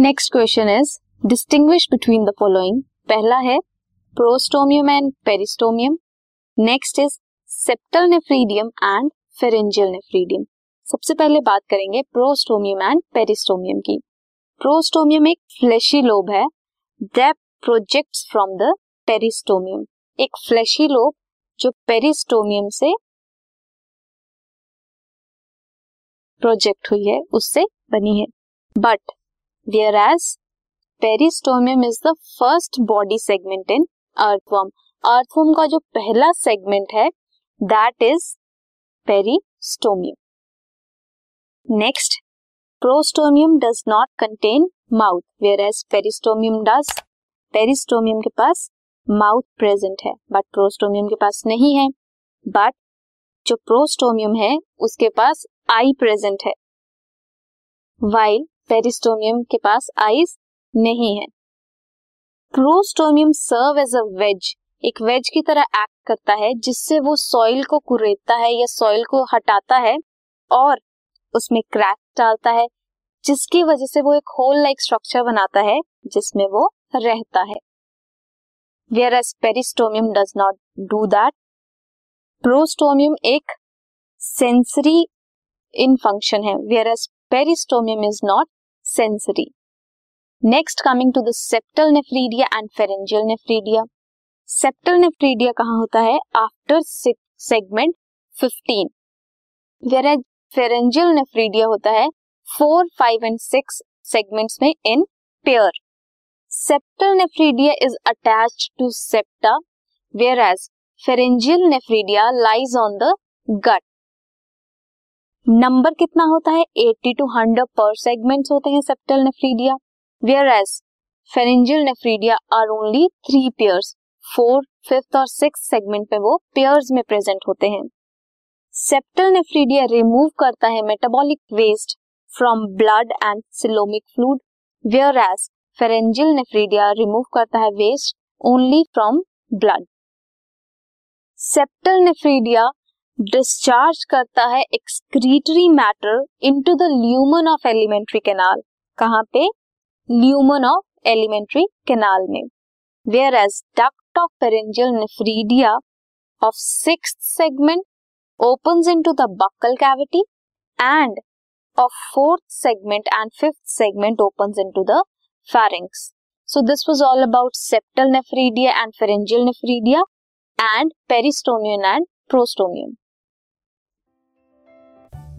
Next question is distinguish between the following पहला है prostomium and peristomium next is septal nephridium and pharyngeal nephridium सबसे पहले बात करेंगे प्रोस्टोमियम एंड पेरिस्टोमियम की. प्रोस्टोमियम एक फ्लैशी लोब है. That projects from the peristomium एक फ्लैशी लोब जो पेरिस्टोमियम से प्रोजेक्ट हुई है, उससे बनी है. But whereas peristomium is the first body segment in earthworm earthworm का जो पहला सेगमेंट है that is peristomium next prostomium does not contain mouth whereas peristomium does peristomium के पास माउथ प्रेजेंट है बट प्रोस्टोमियम के पास नहीं है. बट जो प्रोस्टोमियम है, उसके पास आई प्रेजेंट है. वाइल पेरिस्टोमियम के पास आईज नहीं है। Prostomium serve as a wedge एक वेज की तरह एक्ट करता है, जिससे वो सॉइल को कुरेदता है या सॉइल को हटाता है और उसमें क्रैक डालता है, जिसकी वजह से वो एक होल लाइक स्ट्रक्चर बनाता है, जिसमें वो रहता है। Whereas peristomium does not do that prostomium एक सेंसरी इन फ़ंक्शन है whereas peristomium is not sensory next coming to the septal nephridia and pharyngeal nephridia septal nephridia कहाँ होता है? After segment 15 where pharyngeal nephridia होता है four five and six segments में in pair septal nephridia is attached to septa whereas pharyngeal nephridia lies on the gut number कितना होता है? 80 to 100 पर सेगमेंट होते हैं septal nephridia whereas pharyngeal nephridia are only three pairs four fifth और six segment पे वो pairs में प्रेजेंट होते हैं। सेप्टल नेफ्रीडिया रिमूव करता है metabolic waste from blood and coelomic fluid whereas pharyngeal nephridia remove करता है waste only from blood septal nephridia discharge करता है excretory matter into the lumen of alimentary canal कहाँ पे? ल्यूमन ऑफ़ एलिमेंट्री कैनाल में. Whereas duct of pharyngeal nephridia of six segment open into the buccal cavity and of fourth segment and fifth segment open into the pharynx so this was all about septal nephridia and pharyngeal nephridia and peristomium and prostomium